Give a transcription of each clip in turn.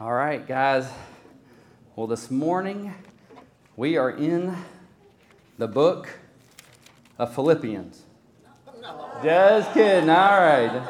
All right, guys. Well, this morning we are in the book of Philippians. Just kidding. All right.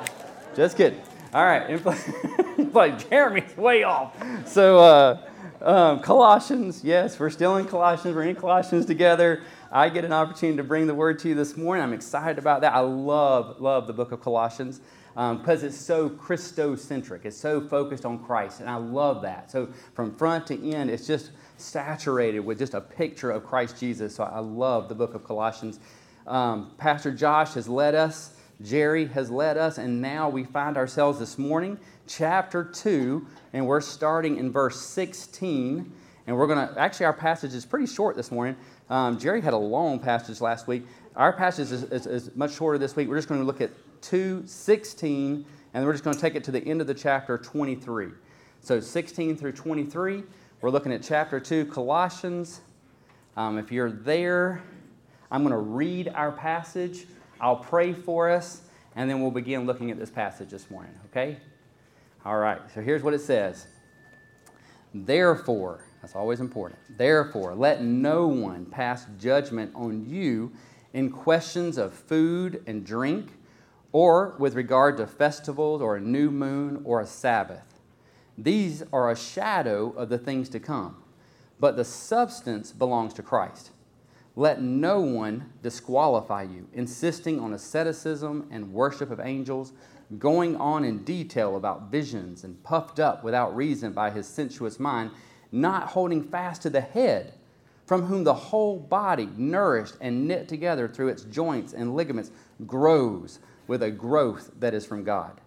Just kidding. All right. like Jeremy's way off. So, uh, um, Colossians, yes, we're still in Colossians. We're in Colossians together. I get an opportunity to bring the word to you this morning. I'm excited about that. I love, love the book of Colossians because um, it's so Christocentric. It's so focused on Christ, and I love that. So from front to end, it's just saturated with just a picture of Christ Jesus. So I love the book of Colossians. Um, Pastor Josh has led us, Jerry has led us, and now we find ourselves this morning, chapter 2, and we're starting in verse 16. And we're going to, actually, our passage is pretty short this morning. Um, Jerry had a long passage last week. Our passage is, is, is much shorter this week. We're just going to look at 2, 16, and we're just going to take it to the end of the chapter 23. So 16 through 23, we're looking at chapter 2, Colossians. Um, if you're there, I'm going to read our passage. I'll pray for us, and then we'll begin looking at this passage this morning, okay? All right, so here's what it says Therefore, that's always important. Therefore, let no one pass judgment on you in questions of food and drink or with regard to festivals or a new moon or a Sabbath. These are a shadow of the things to come, but the substance belongs to Christ. Let no one disqualify you, insisting on asceticism and worship of angels, going on in detail about visions and puffed up without reason by his sensuous mind, not holding fast to the head, from whom the whole body, nourished and knit together through its joints and ligaments, grows with a growth that is from God.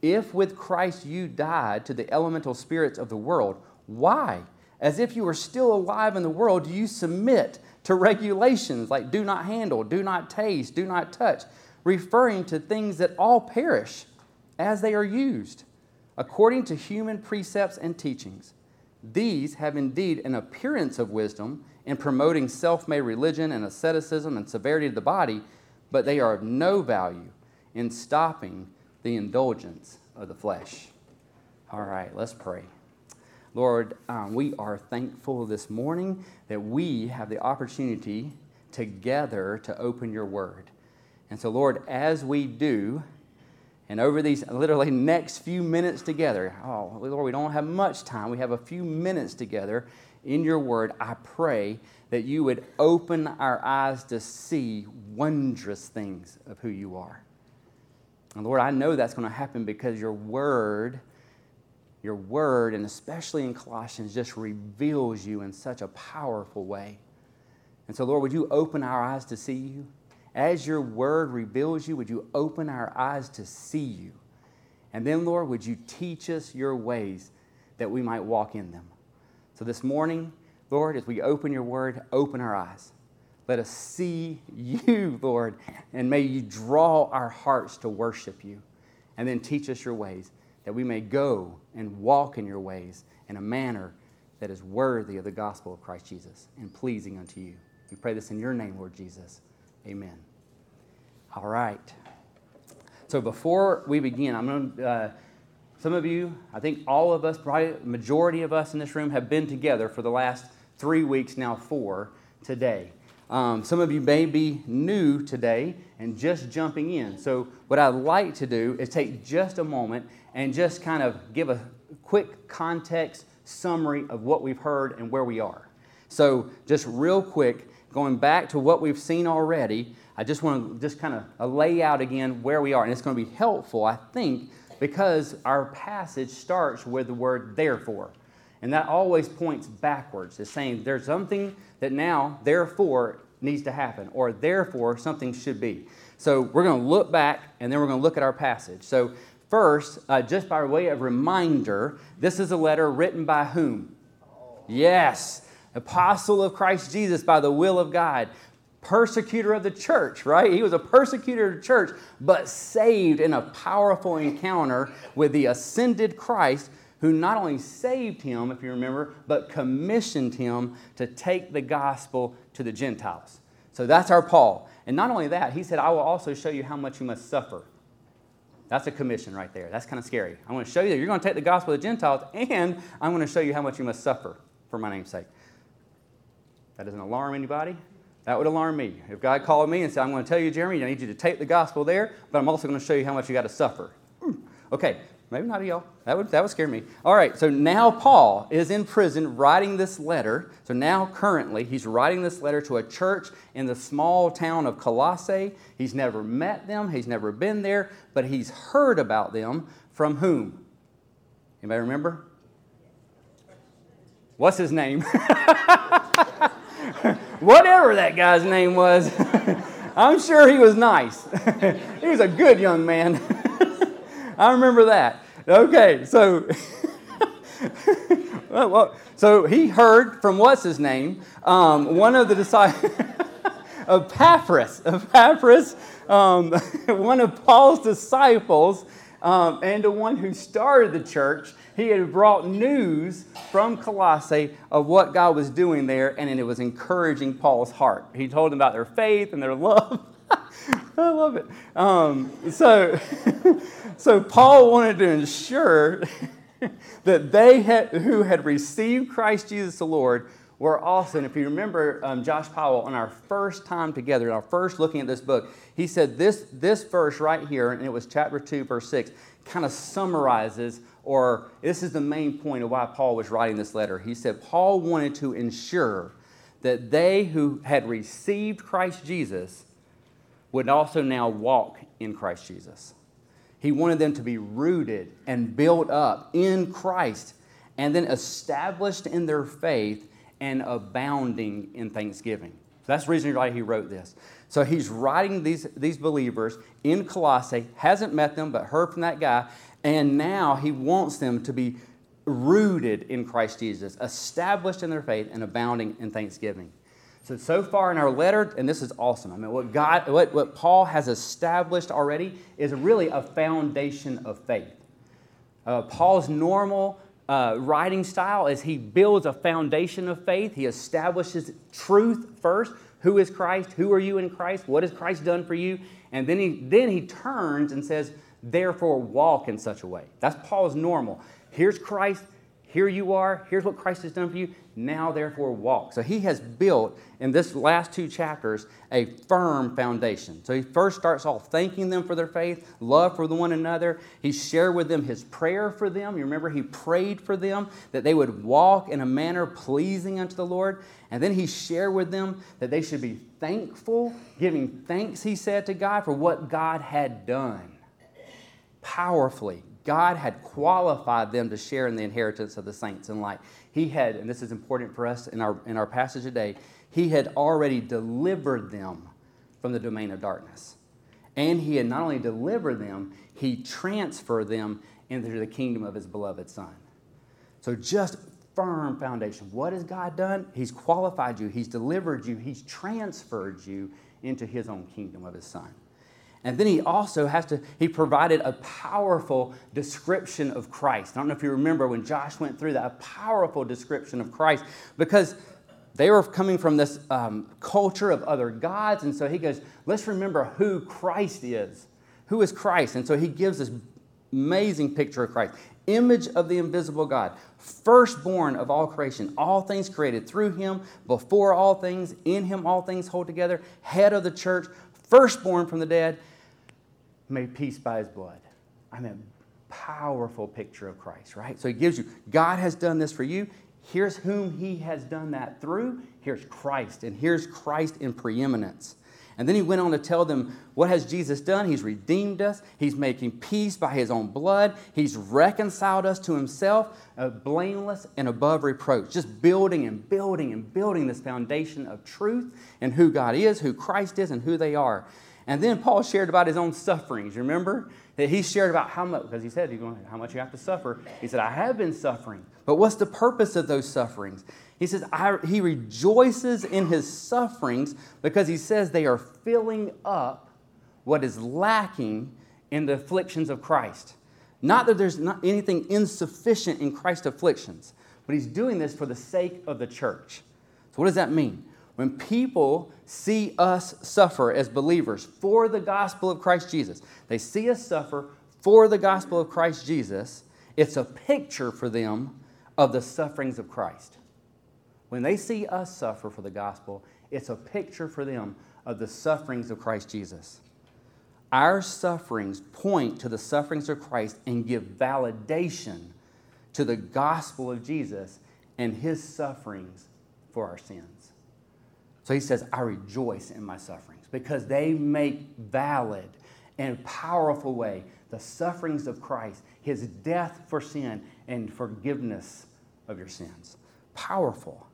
If with Christ you died to the elemental spirits of the world, why, as if you were still alive in the world, do you submit to regulations like do not handle, do not taste, do not touch, referring to things that all perish as they are used, according to human precepts and teachings? These have indeed an appearance of wisdom in promoting self made religion and asceticism and severity of the body, but they are of no value in stopping the indulgence of the flesh. All right, let's pray. Lord, um, we are thankful this morning that we have the opportunity together to open your word. And so, Lord, as we do, and over these literally next few minutes together, oh, Lord, we don't have much time. We have a few minutes together in your word. I pray that you would open our eyes to see wondrous things of who you are. And Lord, I know that's going to happen because your word, your word, and especially in Colossians, just reveals you in such a powerful way. And so, Lord, would you open our eyes to see you? As your word reveals you, would you open our eyes to see you? And then, Lord, would you teach us your ways that we might walk in them? So this morning, Lord, as we open your word, open our eyes. Let us see you, Lord, and may you draw our hearts to worship you. And then teach us your ways, that we may go and walk in your ways in a manner that is worthy of the gospel of Christ Jesus and pleasing unto you. We pray this in your name, Lord Jesus. Amen. All right. So before we begin, I'm going to. Uh, some of you, I think all of us, probably majority of us in this room, have been together for the last three weeks, now four today. Um, some of you may be new today and just jumping in. So, what I'd like to do is take just a moment and just kind of give a quick context summary of what we've heard and where we are. So, just real quick, going back to what we've seen already, I just want to just kind of lay out again where we are. And it's going to be helpful, I think, because our passage starts with the word therefore. And that always points backwards. It's saying there's something that now, therefore, needs to happen, or therefore, something should be. So we're going to look back and then we're going to look at our passage. So, first, uh, just by way of reminder, this is a letter written by whom? Yes, apostle of Christ Jesus by the will of God, persecutor of the church, right? He was a persecutor of the church, but saved in a powerful encounter with the ascended Christ who not only saved him, if you remember, but commissioned him to take the gospel to the Gentiles. So that's our Paul. And not only that, he said, I will also show you how much you must suffer. That's a commission right there. That's kind of scary. I'm going to show you that you're going to take the gospel to the Gentiles, and I'm going to show you how much you must suffer for my name's sake. That doesn't alarm anybody. That would alarm me. If God called me and said, I'm going to tell you, Jeremy, I need you to take the gospel there, but I'm also going to show you how much you got to suffer. Okay, maybe not y'all. That would, that would scare me. All right, so now Paul is in prison writing this letter. So now, currently, he's writing this letter to a church in the small town of Colossae. He's never met them, he's never been there, but he's heard about them from whom? Anybody remember? What's his name? Whatever that guy's name was. I'm sure he was nice. he was a good young man. I remember that. Okay, so well, so he heard from what's his name, um, one of the disciples of Epaphras, Epaphras, um, one of Paul's disciples, um, and the one who started the church. He had brought news from Colossae of what God was doing there, and it was encouraging Paul's heart. He told him about their faith and their love. I love it. Um, so, so Paul wanted to ensure that they had, who had received Christ Jesus the Lord were also, and if you remember um, Josh Powell on our first time together, in our first looking at this book, he said this, this verse right here, and it was chapter 2, verse 6, kind of summarizes, or this is the main point of why Paul was writing this letter. He said Paul wanted to ensure that they who had received Christ Jesus would also now walk in Christ Jesus. He wanted them to be rooted and built up in Christ and then established in their faith and abounding in thanksgiving. That's the reason why he wrote this. So he's writing these, these believers in Colossae, hasn't met them, but heard from that guy, and now he wants them to be rooted in Christ Jesus, established in their faith, and abounding in thanksgiving. So, so far in our letter, and this is awesome. I mean, what God, what, what Paul has established already is really a foundation of faith. Uh, Paul's normal uh, writing style is he builds a foundation of faith. He establishes truth first. Who is Christ? Who are you in Christ? What has Christ done for you? And then he, then he turns and says, therefore walk in such a way. That's Paul's normal. Here's Christ. Here you are. Here's what Christ has done for you. Now, therefore, walk. So he has built in this last two chapters a firm foundation. So he first starts off thanking them for their faith, love for one another. He shared with them his prayer for them. You remember he prayed for them that they would walk in a manner pleasing unto the Lord. And then he shared with them that they should be thankful, giving thanks, he said to God, for what God had done powerfully. God had qualified them to share in the inheritance of the saints in light. He had, and this is important for us in our, in our passage today, He had already delivered them from the domain of darkness. And He had not only delivered them, He transferred them into the kingdom of His beloved Son. So just firm foundation. What has God done? He's qualified you, He's delivered you, He's transferred you into His own kingdom of His Son. And then he also has to, he provided a powerful description of Christ. I don't know if you remember when Josh went through that, a powerful description of Christ because they were coming from this um, culture of other gods. And so he goes, let's remember who Christ is. Who is Christ? And so he gives this amazing picture of Christ image of the invisible God, firstborn of all creation, all things created through him, before all things, in him all things hold together, head of the church, firstborn from the dead, made peace by his blood. I mean, powerful picture of Christ, right? So he gives you, God has done this for you. Here's whom he has done that through. Here's Christ, and here's Christ in preeminence. And then he went on to tell them, what has Jesus done? He's redeemed us. He's making peace by his own blood. He's reconciled us to himself, uh, blameless and above reproach. Just building and building and building this foundation of truth and who God is, who Christ is, and who they are. And then Paul shared about his own sufferings. Remember that he shared about how much, because he said, he's going, how much you have to suffer. He said, I have been suffering. But what's the purpose of those sufferings? He says, he rejoices in his sufferings because he says they are filling up what is lacking in the afflictions of Christ. Not that there's not anything insufficient in Christ's afflictions, but he's doing this for the sake of the church. So, what does that mean? When people see us suffer as believers for the gospel of Christ Jesus, they see us suffer for the gospel of Christ Jesus, it's a picture for them of the sufferings of Christ. When they see us suffer for the gospel, it's a picture for them of the sufferings of Christ Jesus. Our sufferings point to the sufferings of Christ and give validation to the gospel of Jesus and his sufferings for our sins. So he says, I rejoice in my sufferings because they make valid and powerful way the sufferings of Christ, his death for sin, and forgiveness of your sins. Powerful.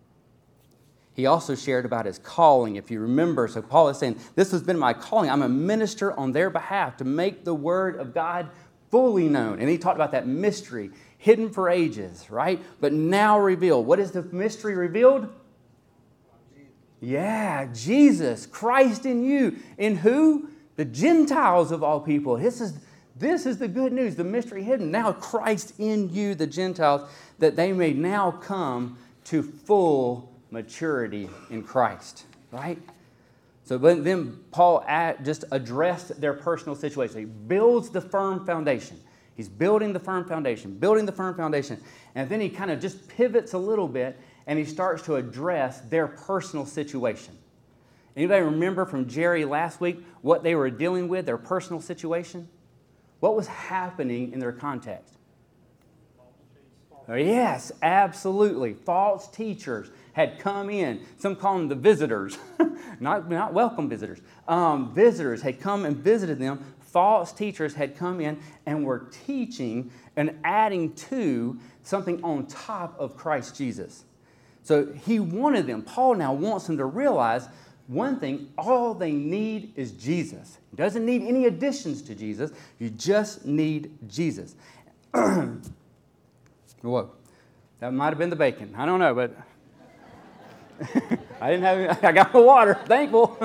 He also shared about his calling, if you remember. So Paul is saying, This has been my calling. I'm a minister on their behalf to make the word of God fully known. And he talked about that mystery, hidden for ages, right? But now revealed. What is the mystery revealed? Yeah, Jesus, Christ in you. In who? The Gentiles of all people. This is, this is the good news, the mystery hidden. Now, Christ in you, the Gentiles, that they may now come to full maturity in Christ, right? So then Paul just addressed their personal situation. He builds the firm foundation. He's building the firm foundation, building the firm foundation. And then he kind of just pivots a little bit and he starts to address their personal situation. Anybody remember from Jerry last week what they were dealing with, their personal situation? What was happening in their context? Yes, absolutely. False teachers had come in. Some call them the visitors, not, not welcome visitors. Um, visitors had come and visited them. False teachers had come in and were teaching and adding to something on top of Christ Jesus. So he wanted them, Paul now wants them to realize one thing all they need is Jesus. He doesn't need any additions to Jesus, you just need Jesus. Whoa, that might have been the bacon. I don't know, but I didn't have, I got my water, thankful.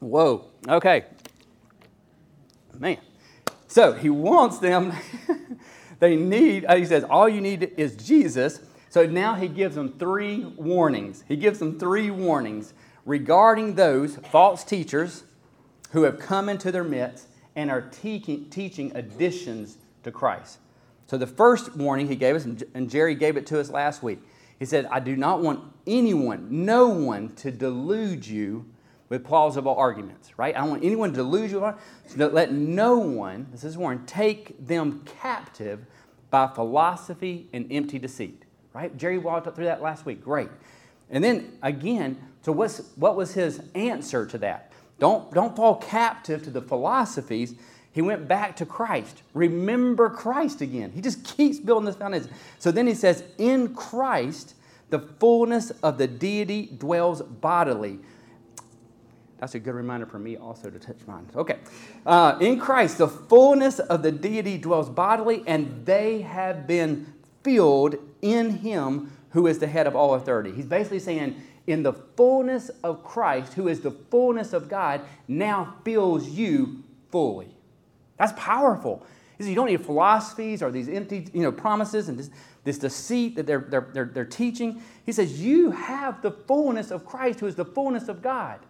Whoa, okay. Man. So he wants them, they need, uh, he says, all you need is Jesus. So now he gives them three warnings. He gives them three warnings regarding those false teachers who have come into their midst and are teaching, teaching additions to Christ. So the first warning he gave us, and Jerry gave it to us last week, he said, I do not want anyone, no one, to delude you with plausible arguments, right? I don't want anyone to delude you. So let no one, this is warning, take them captive by philosophy and empty deceit, right? Jerry walked through that last week. Great. And then again, so what's, what was his answer to that? Don't, don't fall captive to the philosophies he went back to Christ. Remember Christ again. He just keeps building this foundation. So then he says, In Christ, the fullness of the deity dwells bodily. That's a good reminder for me also to touch mine. Okay. Uh, in Christ, the fullness of the deity dwells bodily, and they have been filled in him who is the head of all authority. He's basically saying, in the fullness of Christ, who is the fullness of God, now fills you fully. That's powerful. You don't need philosophies or these empty you know, promises and this, this deceit that they're, they're, they're, they're teaching. He says you have the fullness of Christ, who is the fullness of God,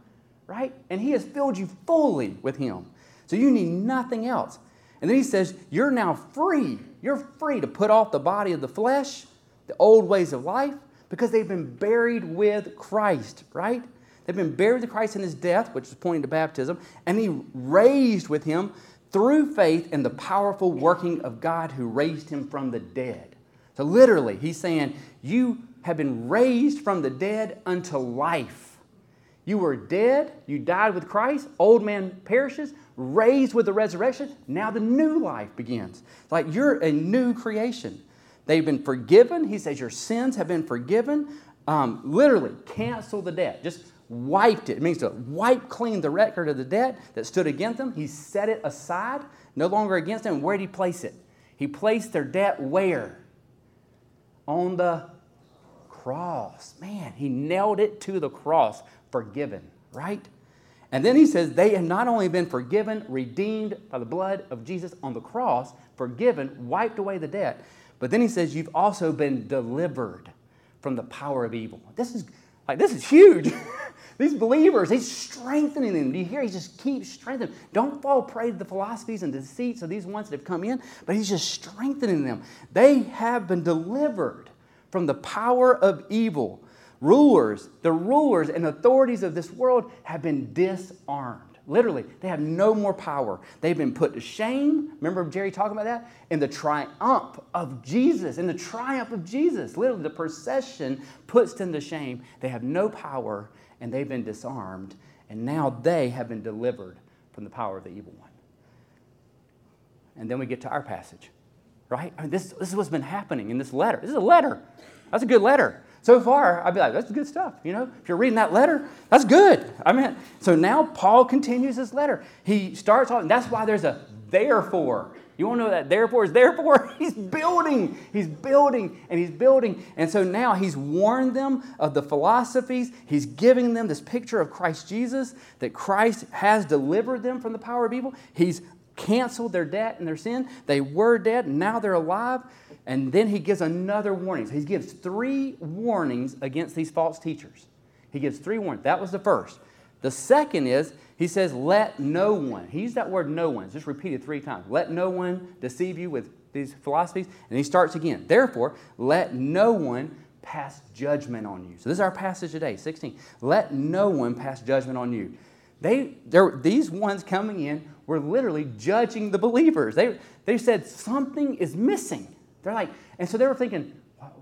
right? And He has filled you fully with Him. So you need nothing else. And then He says you're now free. You're free to put off the body of the flesh, the old ways of life, because they've been buried with Christ, right? They've been buried with Christ in His death, which is pointing to baptism, and He raised with Him through faith in the powerful working of God who raised him from the dead. So, literally, he's saying, You have been raised from the dead unto life. You were dead, you died with Christ, old man perishes, raised with the resurrection. Now the new life begins. Like you're a new creation. They've been forgiven. He says, Your sins have been forgiven. Um, literally, cancel the debt. Just wiped it. It means to wipe clean the record of the debt that stood against them. He set it aside, no longer against them. Where did he place it? He placed their debt where? On the cross. Man, he nailed it to the cross, forgiven, right? And then he says they have not only been forgiven, redeemed by the blood of Jesus on the cross, forgiven, wiped away the debt, but then he says you've also been delivered from the power of evil. This is like this is huge. these believers, he's strengthening them. Do you hear? He just keeps strengthening. Don't fall prey to the philosophies and deceits of these ones that have come in, but he's just strengthening them. They have been delivered from the power of evil. Rulers, the rulers and authorities of this world have been disarmed. Literally, they have no more power. They've been put to shame. Remember Jerry talking about that? In the triumph of Jesus, in the triumph of Jesus. Literally, the procession puts them to shame. They have no power and they've been disarmed. And now they have been delivered from the power of the evil one. And then we get to our passage, right? I mean, this, this is what's been happening in this letter. This is a letter. That's a good letter. So far, I'd be like, that's good stuff. You know, if you're reading that letter, that's good. I mean, so now Paul continues his letter. He starts off, and that's why there's a therefore. You want to know that therefore is therefore? He's building, he's building, and he's building. And so now he's warned them of the philosophies. He's giving them this picture of Christ Jesus, that Christ has delivered them from the power of evil. He's canceled their debt and their sin. They were dead, and now they're alive. And then he gives another warning. He gives three warnings against these false teachers. He gives three warnings. That was the first. The second is he says, Let no one, he used that word no one, just repeated three times. Let no one deceive you with these philosophies. And he starts again. Therefore, let no one pass judgment on you. So this is our passage today, 16. Let no one pass judgment on you. They, these ones coming in were literally judging the believers. They, they said something is missing. They're like, and so they were thinking,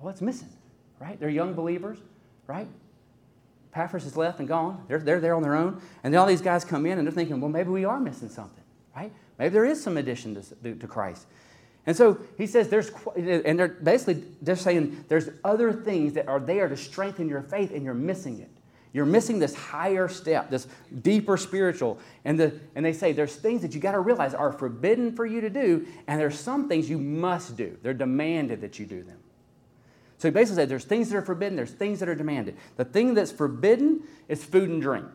what's missing? Right? They're young believers, right? Epaphras is left and gone. They're, they're there on their own. And then all these guys come in and they're thinking, well, maybe we are missing something, right? Maybe there is some addition to, to Christ. And so he says there's, and they're basically they're saying there's other things that are there to strengthen your faith and you're missing it. You're missing this higher step, this deeper spiritual. And, the, and they say there's things that you got to realize are forbidden for you to do, and there's some things you must do. They're demanded that you do them. So he basically said there's things that are forbidden, there's things that are demanded. The thing that's forbidden is food and drink.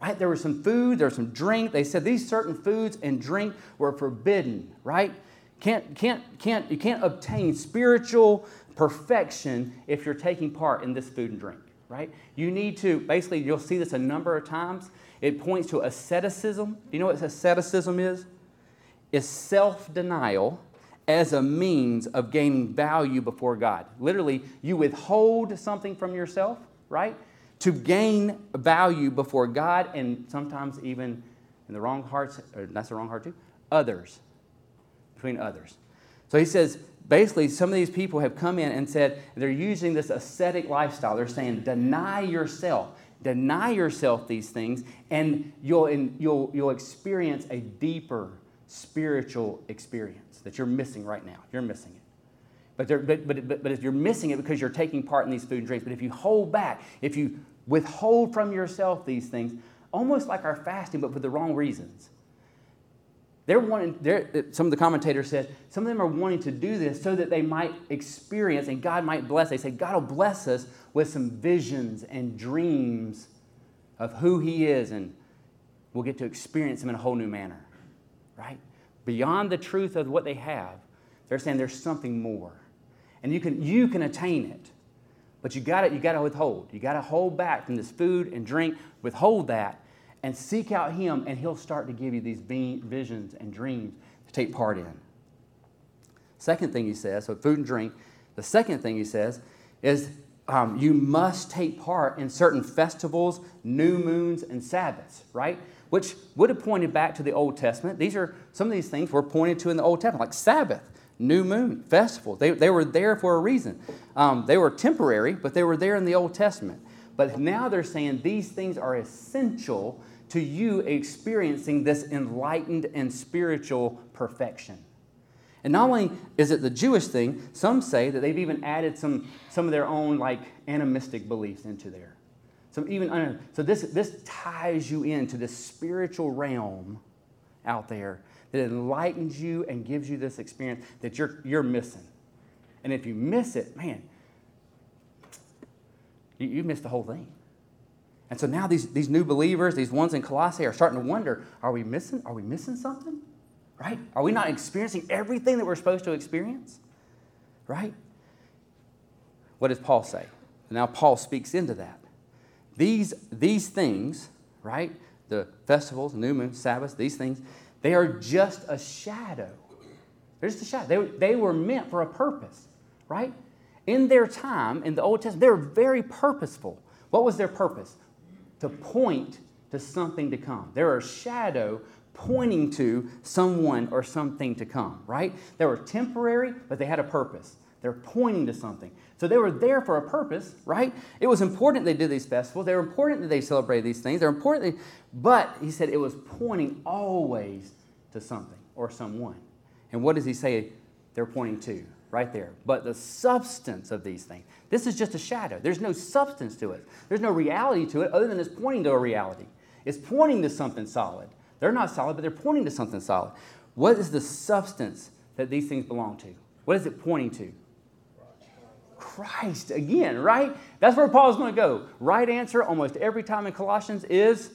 Right? There was some food, there was some drink. They said these certain foods and drink were forbidden, right? Can't, can't, can't, you can't obtain spiritual perfection if you're taking part in this food and drink right? You need to, basically, you'll see this a number of times. It points to asceticism. Do you know what asceticism is? It's self denial as a means of gaining value before God. Literally, you withhold something from yourself, right? To gain value before God and sometimes even in the wrong hearts, or that's the wrong heart too, others, between others. So he says, basically, some of these people have come in and said they're using this ascetic lifestyle. They're saying, deny yourself. Deny yourself these things, and you'll, you'll, you'll experience a deeper spiritual experience that you're missing right now. You're missing it. But, but, but, but, but if you're missing it because you're taking part in these food and drinks, but if you hold back, if you withhold from yourself these things, almost like our fasting, but for the wrong reasons, they're wanting, they're, some of the commentators said, some of them are wanting to do this so that they might experience and God might bless. They say, God will bless us with some visions and dreams of who He is, and we'll get to experience Him in a whole new manner, right? Beyond the truth of what they have, they're saying there's something more. And you can, you can attain it, but you got you to withhold. You got to hold back from this food and drink, withhold that, and seek out Him, and He'll start to give you these visions and dreams to take part in. Second thing He says, so food and drink. The second thing He says is um, you must take part in certain festivals, new moons, and Sabbaths, right? Which would have pointed back to the Old Testament. These are some of these things were pointed to in the Old Testament, like Sabbath, new moon, festival. They, they were there for a reason. Um, they were temporary, but they were there in the Old Testament. But now they're saying these things are essential to you experiencing this enlightened and spiritual perfection. And not only is it the Jewish thing, some say that they've even added some, some of their own like animistic beliefs into there. Some even so this this ties you into this spiritual realm out there that enlightens you and gives you this experience that you're you're missing. And if you miss it, man, you, you miss the whole thing. And so now these, these new believers, these ones in Colossae, are starting to wonder are we missing? Are we missing something? Right? Are we not experiencing everything that we're supposed to experience? Right? What does Paul say? Now Paul speaks into that. these, these things, right? The festivals, new moon, Sabbaths, these things, they are just a shadow. They're just a shadow. They, they were meant for a purpose, right? In their time, in the Old Testament, they were very purposeful. What was their purpose? To point to something to come. They're a shadow pointing to someone or something to come, right? They were temporary, but they had a purpose. They're pointing to something. So they were there for a purpose, right? It was important they did these festivals. They were important that they celebrated these things. They're important, but he said it was pointing always to something or someone. And what does he say they're pointing to? Right there. But the substance of these things. This is just a shadow. There's no substance to it. There's no reality to it other than it's pointing to a reality. It's pointing to something solid. They're not solid, but they're pointing to something solid. What is the substance that these things belong to? What is it pointing to? Christ again, right? That's where Paul's going to go. Right answer almost every time in Colossians is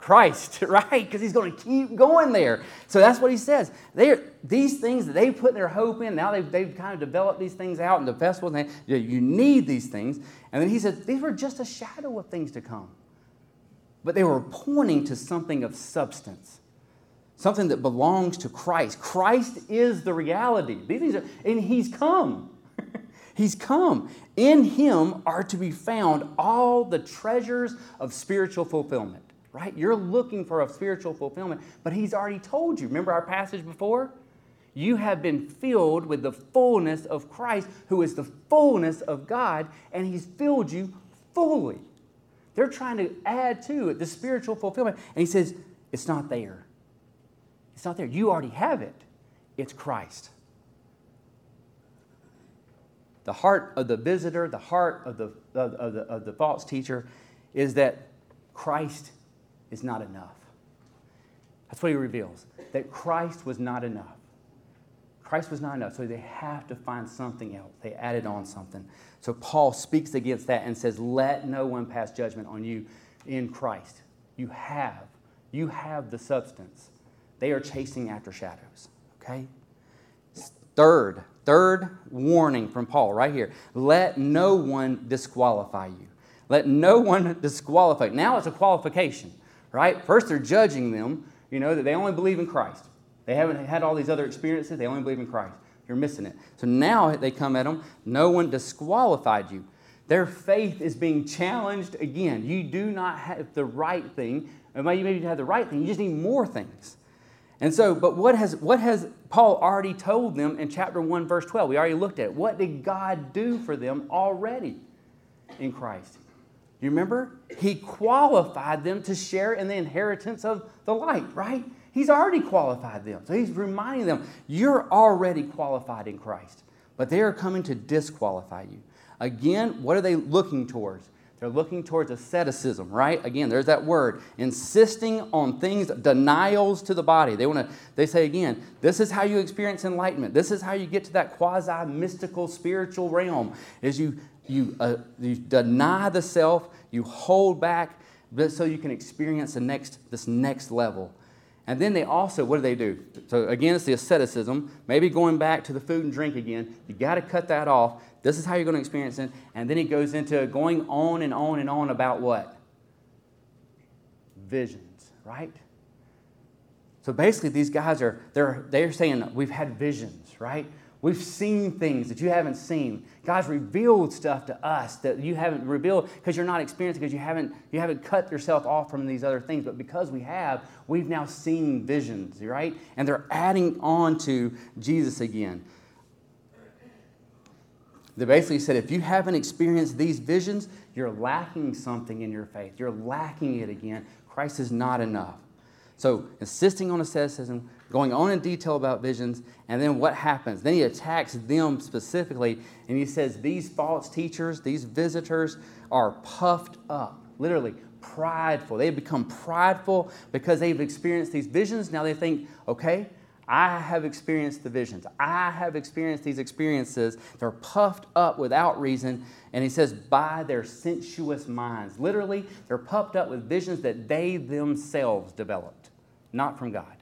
Christ, right? Because he's going to keep going there. So that's what he says. They these things that they put their hope in, now they've, they've kind of developed these things out in the festivals. And they, you need these things. And then he says, these were just a shadow of things to come. But they were pointing to something of substance, something that belongs to Christ. Christ is the reality. These things are, and he's come. He's come. In him are to be found all the treasures of spiritual fulfillment, right? You're looking for a spiritual fulfillment, but he's already told you. Remember our passage before? You have been filled with the fullness of Christ, who is the fullness of God, and he's filled you fully. They're trying to add to it the spiritual fulfillment. And he says, it's not there. It's not there. You already have it. It's Christ the heart of the visitor, the heart of the, of, the, of the false teacher is that Christ is not enough. That's what he reveals, that Christ was not enough. Christ was not enough, so they have to find something else. They added on something. So Paul speaks against that and says, Let no one pass judgment on you in Christ. You have, you have the substance. They are chasing after shadows. Okay? Third, Third warning from Paul right here let no one disqualify you. Let no one disqualify. Now it's a qualification, right? First, they're judging them, you know, that they only believe in Christ. They haven't had all these other experiences, they only believe in Christ. You're missing it. So now they come at them, no one disqualified you. Their faith is being challenged again. You do not have the right thing. Maybe you have the right thing, you just need more things. And so, but what has, what has Paul already told them in chapter 1, verse 12? We already looked at it. What did God do for them already in Christ? You remember? He qualified them to share in the inheritance of the light, right? He's already qualified them. So he's reminding them, you're already qualified in Christ. But they are coming to disqualify you. Again, what are they looking towards? They're looking towards asceticism, right? Again, there's that word, insisting on things, denials to the body. They want to, they say again, this is how you experience enlightenment. This is how you get to that quasi mystical spiritual realm. Is you you uh, you deny the self, you hold back, so you can experience the next this next level. And then they also, what do they do? So again, it's the asceticism. Maybe going back to the food and drink again. You got to cut that off. This is how you're going to experience it. And then he goes into going on and on and on about what? Visions, right? So basically, these guys are they're they're saying we've had visions, right? We've seen things that you haven't seen. God's revealed stuff to us that you haven't revealed because you're not experiencing because you haven't you haven't cut yourself off from these other things. But because we have, we've now seen visions, right? And they're adding on to Jesus again. They basically said if you haven't experienced these visions, you're lacking something in your faith. You're lacking it again. Christ is not enough. So, insisting on asceticism, going on in detail about visions, and then what happens? Then he attacks them specifically, and he says these false teachers, these visitors, are puffed up, literally prideful. They become prideful because they've experienced these visions. Now they think, okay, I have experienced the visions. I have experienced these experiences. They're puffed up without reason. And he says, by their sensuous minds. Literally, they're puffed up with visions that they themselves developed, not from God.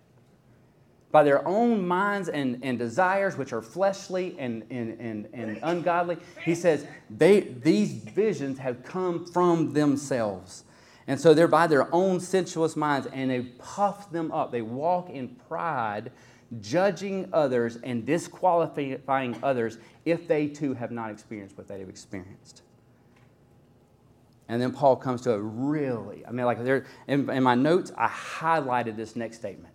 By their own minds and, and desires, which are fleshly and, and, and, and ungodly. He says they, these visions have come from themselves. And so they're by their own sensuous minds and they puff them up. They walk in pride, judging others and disqualifying others if they too have not experienced what they have experienced. And then Paul comes to a really, I mean, like there, in, in my notes, I highlighted this next statement,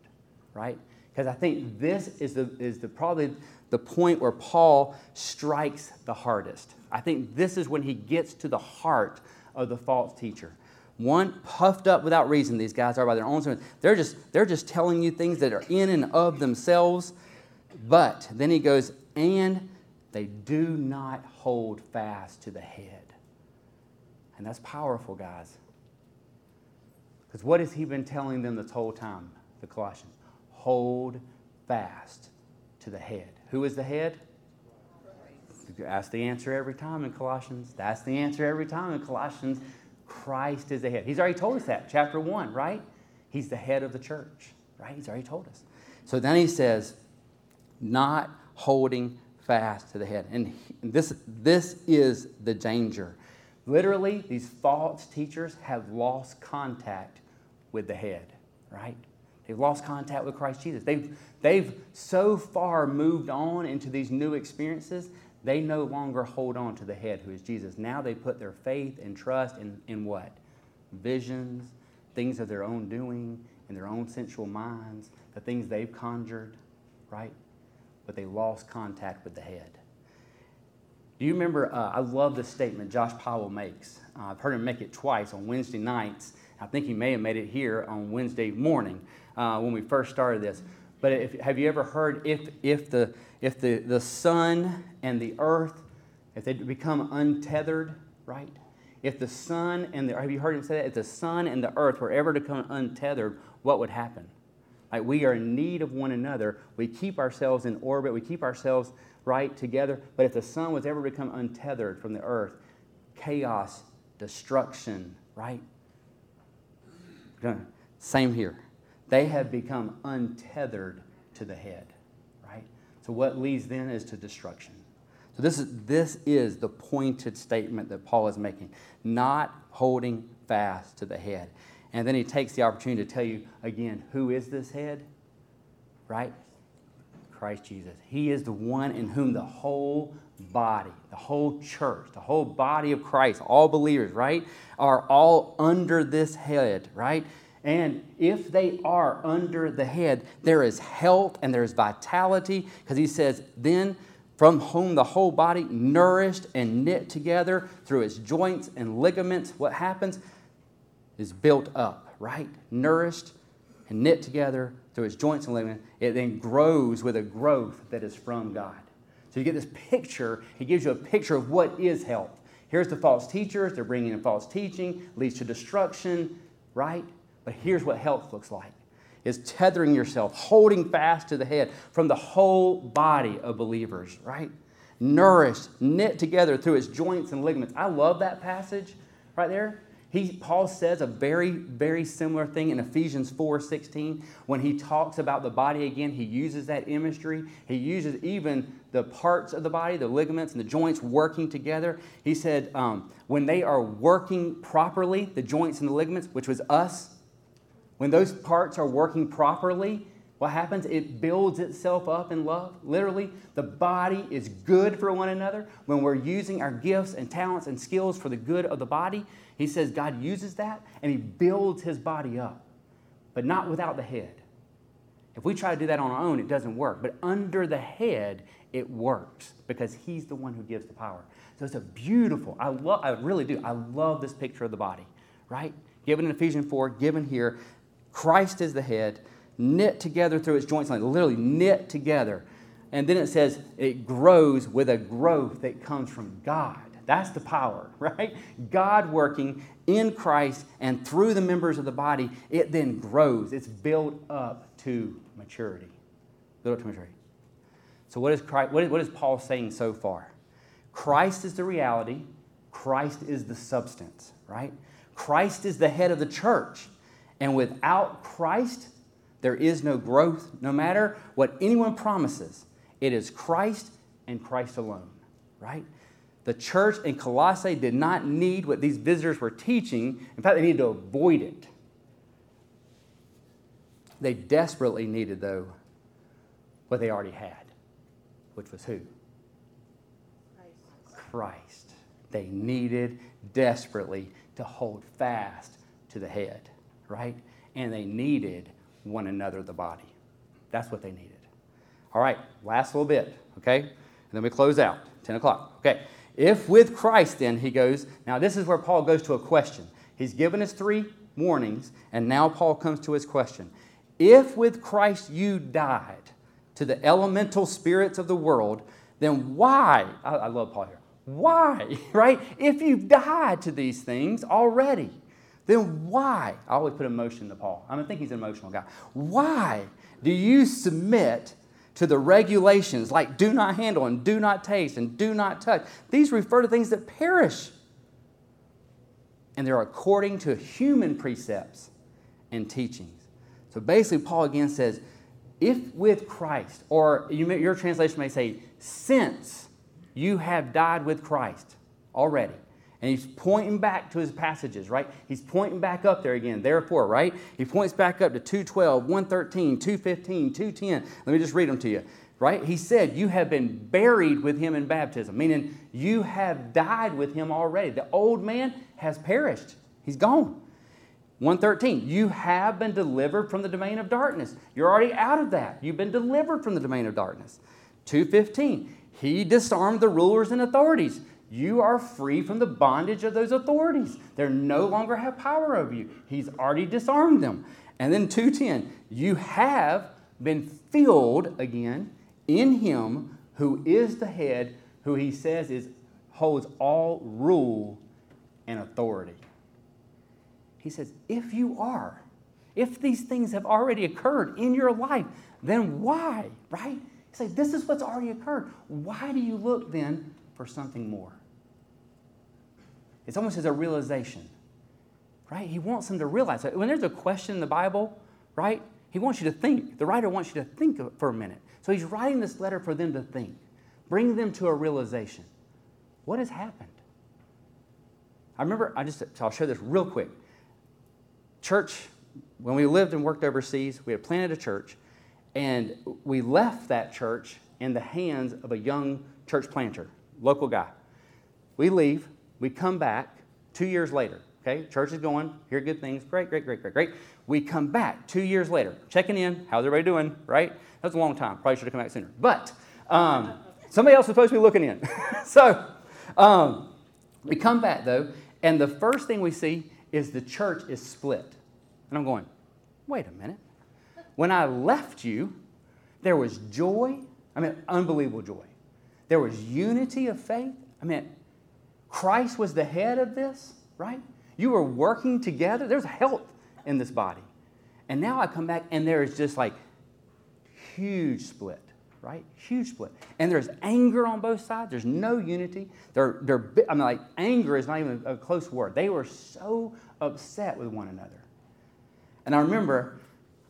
right? Because I think this is, the, is the, probably the point where Paul strikes the hardest. I think this is when he gets to the heart of the false teacher. One, puffed up without reason, these guys are by their own standards. They're just, they're just telling you things that are in and of themselves. But then he goes, and they do not hold fast to the head. And that's powerful, guys. Because what has he been telling them this whole time, the Colossians? Hold fast to the head. Who is the head? That's the answer every time in Colossians. That's the answer every time in Colossians. Christ is the head. He's already told us that, chapter 1, right? He's the head of the church, right? He's already told us. So then he says, not holding fast to the head. And this, this is the danger Literally, these false teachers have lost contact with the head, right? They've lost contact with Christ Jesus. They've, they've so far moved on into these new experiences, they no longer hold on to the head, who is Jesus. Now they put their faith and trust in, in what? Visions, things of their own doing, in their own sensual minds, the things they've conjured, right? But they lost contact with the head. Do you remember? Uh, I love this statement Josh Powell makes. Uh, I've heard him make it twice on Wednesday nights. I think he may have made it here on Wednesday morning uh, when we first started this. But if, have you ever heard if, if, the, if the, the sun and the earth, if they become untethered, right? If the sun and the, have you heard him say that? If the sun and the earth were ever to become untethered, what would happen? Like we are in need of one another. We keep ourselves in orbit. We keep ourselves right together. But if the sun was ever to become untethered from the earth, chaos, destruction, right? Same here. They have become untethered to the head, right? So what leads then is to destruction. So this is, this is the pointed statement that Paul is making, not holding fast to the head. And then he takes the opportunity to tell you again, who is this head? Right? Christ Jesus. He is the one in whom the whole body, the whole church, the whole body of Christ, all believers, right, are all under this head, right? And if they are under the head, there is health and there is vitality, because he says, then from whom the whole body, nourished and knit together through its joints and ligaments, what happens is built up, right? Nourished and knit together through its joints and ligaments, it then grows with a growth that is from God. So you get this picture, he gives you a picture of what is health. Here's the false teachers, they're bringing in false teaching, leads to destruction, right? But here's what health looks like is tethering yourself, holding fast to the head from the whole body of believers, right? Nourished, knit together through its joints and ligaments. I love that passage right there he, Paul says a very, very similar thing in Ephesians 4 16. When he talks about the body again, he uses that imagery. He uses even the parts of the body, the ligaments and the joints working together. He said, um, when they are working properly, the joints and the ligaments, which was us, when those parts are working properly, what happens? It builds itself up in love. Literally, the body is good for one another. When we're using our gifts and talents and skills for the good of the body, he says God uses that and he builds his body up, but not without the head. If we try to do that on our own, it doesn't work. But under the head, it works because he's the one who gives the power. So it's a beautiful, I love, I really do. I love this picture of the body, right? Given in Ephesians 4, given here, Christ is the head knit together through its joints, like literally knit together. And then it says it grows with a growth that comes from God. That's the power, right? God working in Christ and through the members of the body, it then grows. It's built up to maturity. Built up to maturity. So, what is, Christ, what is, what is Paul saying so far? Christ is the reality, Christ is the substance, right? Christ is the head of the church. And without Christ, There is no growth, no matter what anyone promises. It is Christ and Christ alone, right? The church in Colossae did not need what these visitors were teaching. In fact, they needed to avoid it. They desperately needed, though, what they already had, which was who? Christ. Christ. They needed desperately to hold fast to the head, right? And they needed one another, the body. That's what they needed. All right, last little bit, okay? And then we close out, 10 o'clock. Okay, if with Christ, then, he goes, now this is where Paul goes to a question. He's given us three warnings, and now Paul comes to his question. If with Christ you died to the elemental spirits of the world, then why? I, I love Paul here. Why, right? If you've died to these things already, then why? I always put emotion to Paul. I, mean, I think he's an emotional guy. Why do you submit to the regulations like do not handle and do not taste and do not touch? These refer to things that perish. And they're according to human precepts and teachings. So basically, Paul again says, if with Christ, or you may, your translation may say, since you have died with Christ already. And he's pointing back to his passages, right? He's pointing back up there again. Therefore, right? He points back up to 212, 113, 215, 210. Let me just read them to you, right? He said, You have been buried with him in baptism, meaning you have died with him already. The old man has perished, he's gone. 113, you have been delivered from the domain of darkness. You're already out of that. You've been delivered from the domain of darkness. 215, he disarmed the rulers and authorities. You are free from the bondage of those authorities. They no longer have power over you. He's already disarmed them. And then 210, you have been filled again in him who is the head, who he says is holds all rule and authority. He says, if you are, if these things have already occurred in your life, then why, right? You say, This is what's already occurred. Why do you look then for something more? It's almost as a realization, right? He wants them to realize that when there's a question in the Bible, right? He wants you to think. The writer wants you to think for a minute. So he's writing this letter for them to think, bring them to a realization. What has happened? I remember, I just, so I'll share this real quick. Church, when we lived and worked overseas, we had planted a church, and we left that church in the hands of a young church planter, local guy. We leave, we come back two years later. Okay, church is going, hear good things, great, great, great, great, great. We come back two years later, checking in, how's everybody doing, right? That was a long time, probably should have come back sooner. But um, somebody else was supposed to be looking in. so um, we come back though, and the first thing we see is the church is split. And I'm going, wait a minute. When I left you, there was joy. I mean, unbelievable joy. There was unity of faith. I mean, Christ was the head of this, right? You were working together. There's health in this body. And now I come back and there is just like huge split, right? Huge split. And there's anger on both sides. There's no unity. They're, they're, I mean, like, anger is not even a close word. They were so upset with one another. And I remember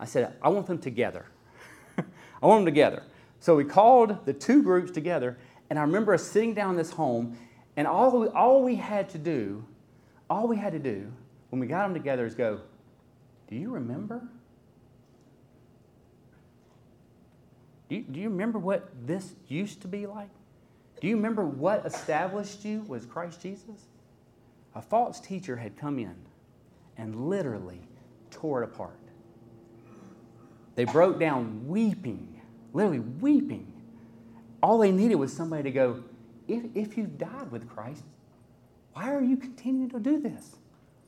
I said, I want them together. I want them together. So we called the two groups together, and I remember us sitting down in this home, and all we, all we had to do, all we had to do when we got them together is go, Do you remember? Do you, do you remember what this used to be like? Do you remember what established you was Christ Jesus? A false teacher had come in and literally tore it apart. They broke down weeping, literally weeping. All they needed was somebody to go, if, if you died with Christ, why are you continuing to do this?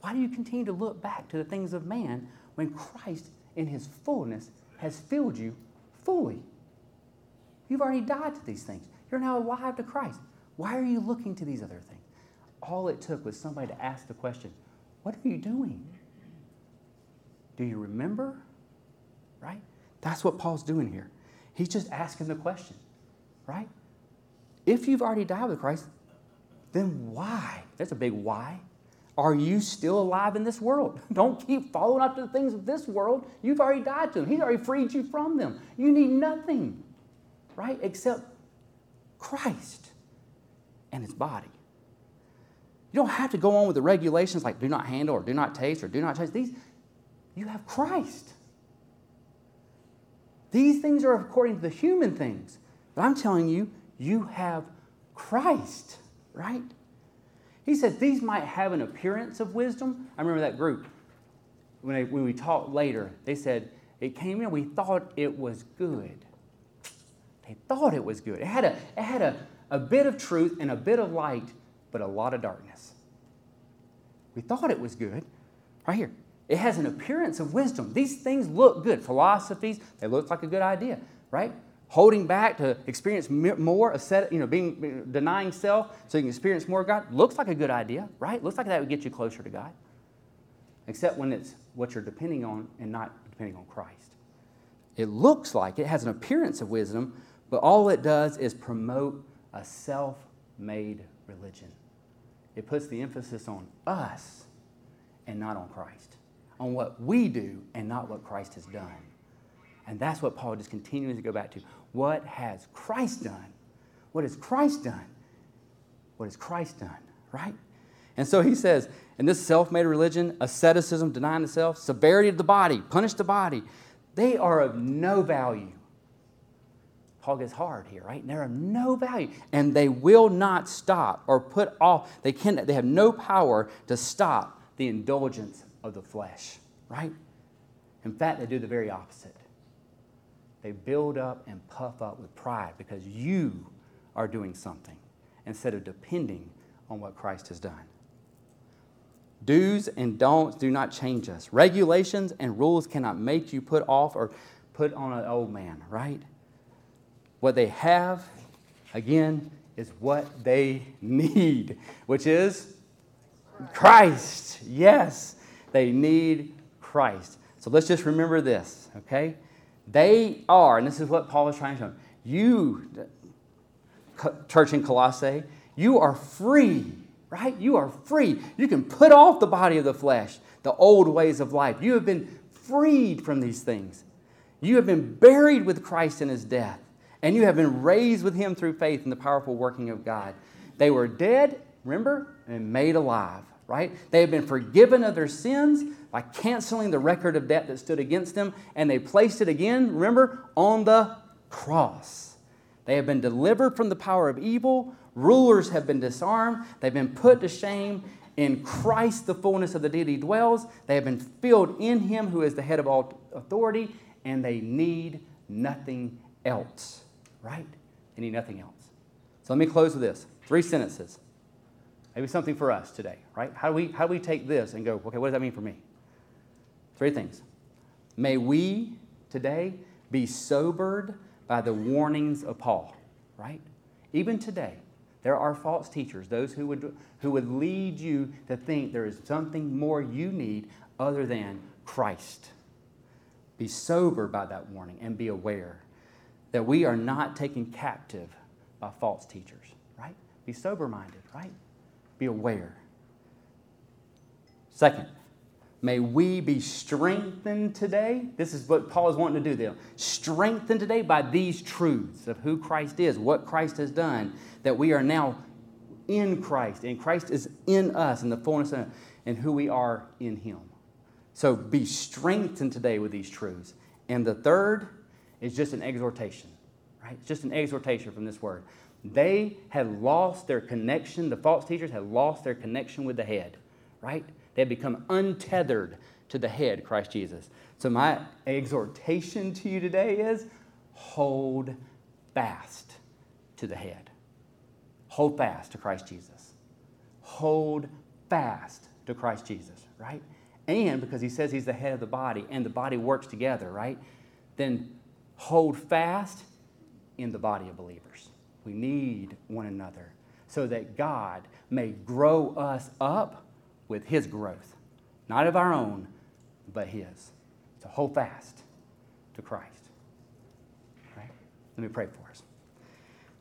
Why do you continue to look back to the things of man when Christ, in his fullness, has filled you fully? You've already died to these things. You're now alive to Christ. Why are you looking to these other things? All it took was somebody to ask the question, What are you doing? Do you remember? right? That's what Paul's doing here. He's just asking the question, right? If you've already died with Christ, then why? That's a big why. Are you still alive in this world? Don't keep following after the things of this world. You've already died to them. He's already freed you from them. You need nothing, right, except Christ and his body. You don't have to go on with the regulations like do not handle or do not taste or do not taste. These, you have Christ. These things are according to the human things. But I'm telling you, you have Christ, right? He said these might have an appearance of wisdom. I remember that group when, I, when we talked later. They said it came in, we thought it was good. They thought it was good. It had a, it had a, a bit of truth and a bit of light, but a lot of darkness. We thought it was good. Right here. It has an appearance of wisdom. These things look good. Philosophies, they look like a good idea, right? Holding back to experience more, set, you know, being denying self so you can experience more God looks like a good idea, right? Looks like that would get you closer to God. Except when it's what you're depending on and not depending on Christ. It looks like it has an appearance of wisdom, but all it does is promote a self made religion. It puts the emphasis on us and not on Christ, on what we do and not what Christ has done. And that's what Paul just continues to go back to. What has Christ done? What has Christ done? What has Christ done, right? And so he says, in this self made religion, asceticism, denying the self, severity of the body, punish the body, they are of no value. Paul gets hard here, right? they're of no value. And they will not stop or put off, they, can, they have no power to stop the indulgence of the flesh, right? In fact, they do the very opposite. They build up and puff up with pride because you are doing something instead of depending on what Christ has done. Do's and don'ts do not change us. Regulations and rules cannot make you put off or put on an old man, right? What they have, again, is what they need, which is Christ. Yes, they need Christ. So let's just remember this, okay? They are, and this is what Paul is trying to show you, church in Colossae, you are free, right? You are free. You can put off the body of the flesh, the old ways of life. You have been freed from these things. You have been buried with Christ in his death and you have been raised with him through faith in the powerful working of God. They were dead, remember, and made alive, right? They have been forgiven of their sins by canceling the record of debt that stood against them, and they placed it again, remember, on the cross. They have been delivered from the power of evil. Rulers have been disarmed. They've been put to shame. In Christ, the fullness of the deity dwells. They have been filled in Him who is the head of all authority, and they need nothing else right? They need nothing else. So let me close with this three sentences. Maybe something for us today, right? How do we, how do we take this and go, okay, what does that mean for me? Three things. May we today be sobered by the warnings of Paul, right? Even today, there are false teachers, those who would, who would lead you to think there is something more you need other than Christ. Be sober by that warning and be aware that we are not taken captive by false teachers, right? Be sober minded, right? Be aware. Second, may we be strengthened today. This is what Paul is wanting to do there. Strengthened today by these truths of who Christ is, what Christ has done, that we are now in Christ, and Christ is in us in the fullness of and who we are in Him. So be strengthened today with these truths. And the third, is just an exhortation, right? It's just an exhortation from this word. They had lost their connection, the false teachers had lost their connection with the head, right? They had become untethered to the head, Christ Jesus. So, my exhortation to you today is hold fast to the head. Hold fast to Christ Jesus. Hold fast to Christ Jesus, right? And because he says he's the head of the body and the body works together, right? Then hold fast in the body of believers. We need one another so that God may grow us up with His growth, not of our own, but His. To hold fast to Christ. Right? Let me pray for us.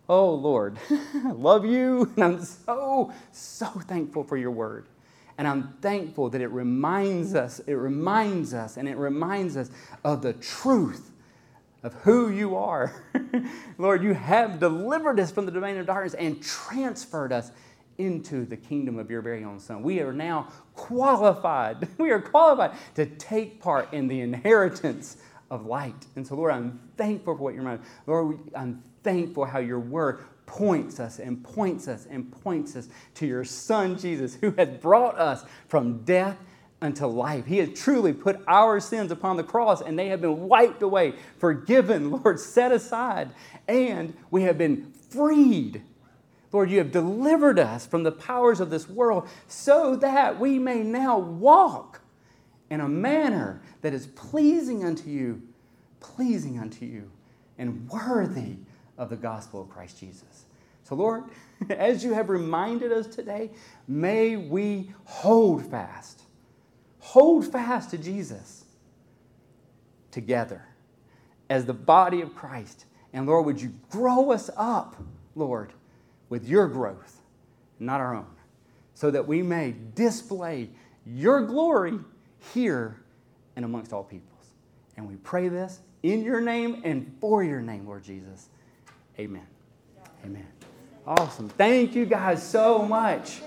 Oh Lord, I love you, and I'm so, so thankful for your word. And I'm thankful that it reminds us, it reminds us, and it reminds us of the truth of who you are. Lord, you have delivered us from the domain of darkness and transferred us into the kingdom of your very own Son. We are now qualified. We are qualified to take part in the inheritance of light. And so, Lord, I'm thankful for what you're doing. Lord, I'm thankful how your word points us and points us and points us to your Son, Jesus, who has brought us from death unto life. He has truly put our sins upon the cross and they have been wiped away, forgiven, Lord, set aside, and we have been freed. Lord, you have delivered us from the powers of this world so that we may now walk in a manner that is pleasing unto you, pleasing unto you, and worthy of the gospel of Christ Jesus. So, Lord, as you have reminded us today, may we hold fast. Hold fast to Jesus together as the body of Christ. And Lord, would you grow us up, Lord, with your growth, not our own, so that we may display your glory here and amongst all peoples. And we pray this in your name and for your name, Lord Jesus. Amen. Amen. Awesome. Thank you guys so much.